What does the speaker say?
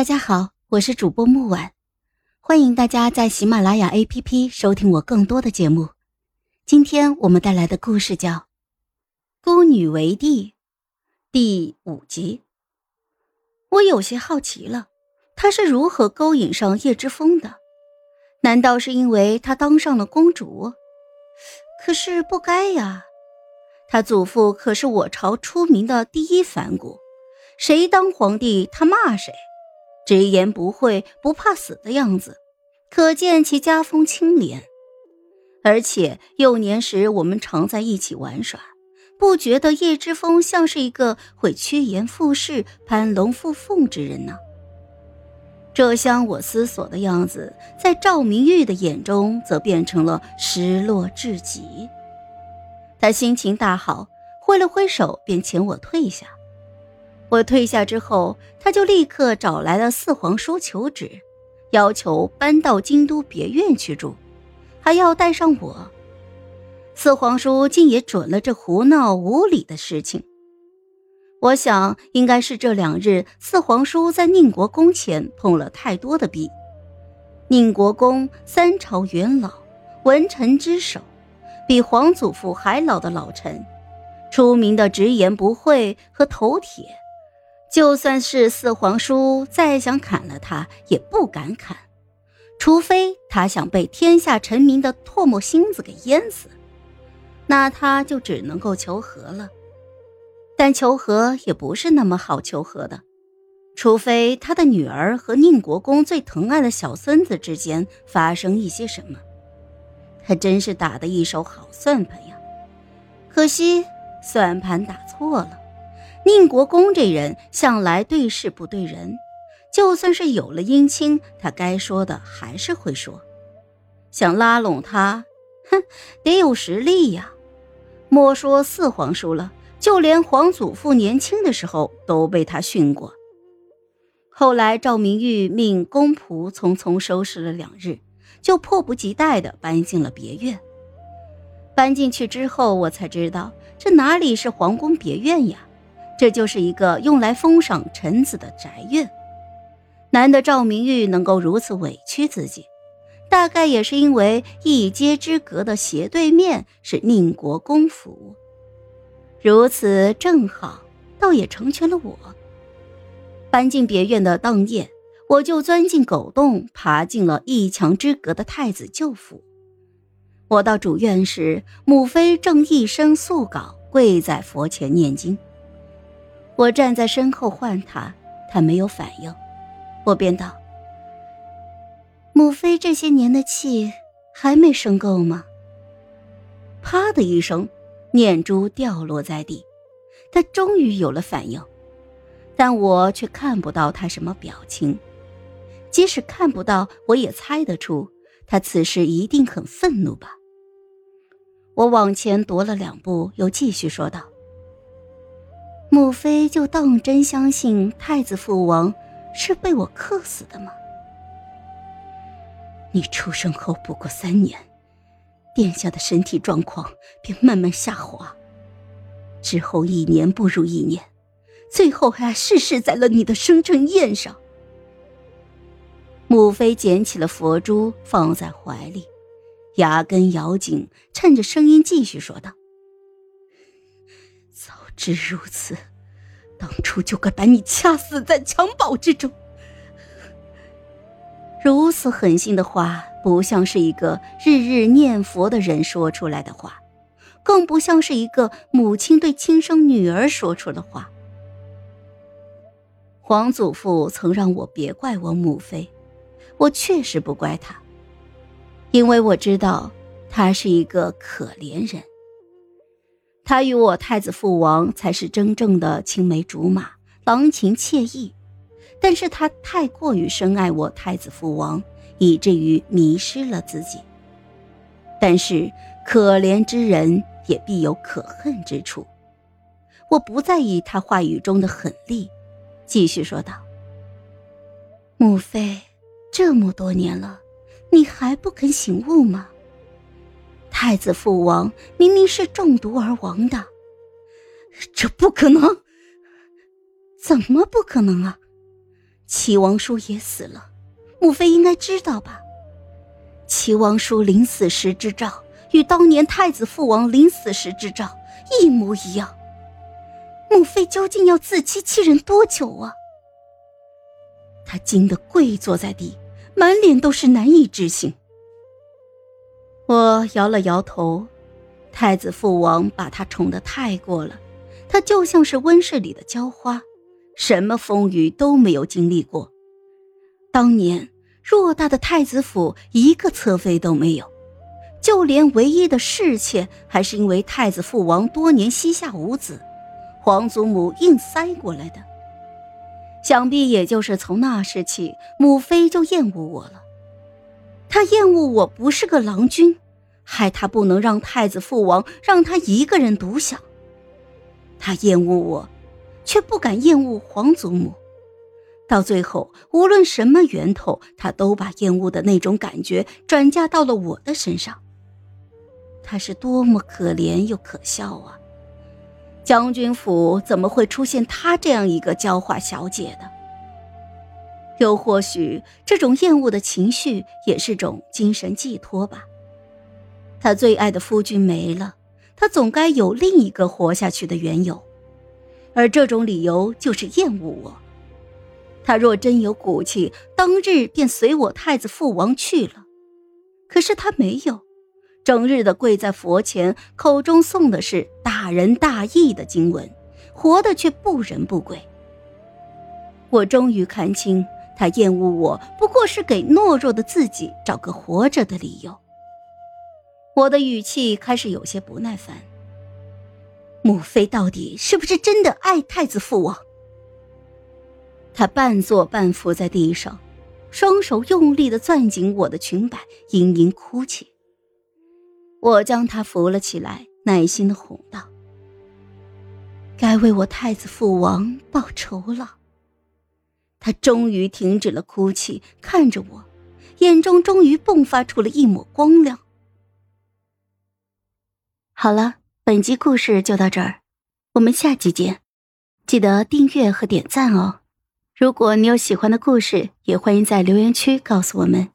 大家好，我是主播木婉，欢迎大家在喜马拉雅 APP 收听我更多的节目。今天我们带来的故事叫《孤女为帝》第五集。我有些好奇了，他是如何勾引上叶之风的？难道是因为他当上了公主？可是不该呀，他祖父可是我朝出名的第一反骨，谁当皇帝他骂谁。直言不讳、不怕死的样子，可见其家风清廉。而且幼年时我们常在一起玩耍，不觉得叶之风像是一个会趋炎附势、攀龙附凤之人呢？这厢我思索的样子，在赵明玉的眼中则变成了失落至极。他心情大好，挥了挥手，便请我退下。我退下之后，他就立刻找来了四皇叔求旨，要求搬到京都别院去住，还要带上我。四皇叔竟也准了这胡闹无理的事情。我想，应该是这两日四皇叔在宁国公前碰了太多的壁。宁国公三朝元老，文臣之首，比皇祖父还老的老臣，出名的直言不讳和头铁。就算是四皇叔再想砍了他，也不敢砍，除非他想被天下臣民的唾沫星子给淹死，那他就只能够求和了。但求和也不是那么好求和的，除非他的女儿和宁国公最疼爱的小孙子之间发生一些什么。他真是打的一手好算盘呀，可惜算盘打错了。宁国公这人向来对事不对人，就算是有了姻亲，他该说的还是会说。想拉拢他，哼，得有实力呀。莫说四皇叔了，就连皇祖父年轻的时候都被他训过。后来赵明玉命公仆匆匆收拾了两日，就迫不及待地搬进了别院。搬进去之后，我才知道这哪里是皇宫别院呀。这就是一个用来封赏臣子的宅院，难得赵明玉能够如此委屈自己，大概也是因为一街之隔的斜对面是宁国公府，如此正好，倒也成全了我。搬进别院的当夜，我就钻进狗洞，爬进了一墙之隔的太子舅府。我到主院时，母妃正一身素稿，跪在佛前念经。我站在身后唤他，他没有反应，我便道：“母妃这些年的气还没生够吗？”啪的一声，念珠掉落在地，他终于有了反应，但我却看不到他什么表情。即使看不到，我也猜得出他此时一定很愤怒吧。我往前踱了两步，又继续说道。母妃就当真相信太子父王是被我克死的吗？你出生后不过三年，殿下的身体状况便慢慢下滑，之后一年不如一年，最后还逝世在了你的生辰宴上。母妃捡起了佛珠放在怀里，牙根咬紧，趁着声音继续说道。只如此，当初就该把你掐死在襁褓之中。如此狠心的话，不像是一个日日念佛的人说出来的话，更不像是一个母亲对亲生女儿说出的话。皇祖父曾让我别怪我母妃，我确实不怪他，因为我知道他是一个可怜人。他与我太子父王才是真正的青梅竹马，郎情妾意。但是他太过于深爱我太子父王，以至于迷失了自己。但是可怜之人也必有可恨之处。我不在意他话语中的狠厉，继续说道：“母妃，这么多年了，你还不肯醒悟吗？”太子父王明明是中毒而亡的，这不可能！怎么不可能啊？齐王叔也死了，母妃应该知道吧？齐王叔临死时之兆，与当年太子父王临死时之兆一模一样。母妃究竟要自欺欺人多久啊？他惊得跪坐在地，满脸都是难以置信。我摇了摇头，太子父王把他宠得太过了，他就像是温室里的娇花。什么风雨都没有经历过，当年偌大的太子府一个侧妃都没有，就连唯一的侍妾，还是因为太子父王多年膝下无子，皇祖母硬塞过来的。想必也就是从那时起，母妃就厌恶我了。他厌恶我不是个郎君，害他不能让太子父王让他一个人独享。他厌恶我。却不敢厌恶皇祖母，到最后，无论什么源头，他都把厌恶的那种感觉转嫁到了我的身上。他是多么可怜又可笑啊！将军府怎么会出现他这样一个娇滑小姐的？又或许，这种厌恶的情绪也是种精神寄托吧。他最爱的夫君没了，他总该有另一个活下去的缘由。而这种理由就是厌恶我。他若真有骨气，当日便随我太子父王去了。可是他没有，整日的跪在佛前，口中诵的是大仁大义的经文，活的却不仁不贵。我终于看清，他厌恶我不过是给懦弱的自己找个活着的理由。我的语气开始有些不耐烦。母妃到底是不是真的爱太子父王？他半坐半伏在地上，双手用力的攥紧我的裙摆，嘤嘤哭泣。我将他扶了起来，耐心的哄道：“该为我太子父王报仇了。”他终于停止了哭泣，看着我，眼中终于迸发出了一抹光亮。好了。本集故事就到这儿，我们下集见，记得订阅和点赞哦。如果你有喜欢的故事，也欢迎在留言区告诉我们。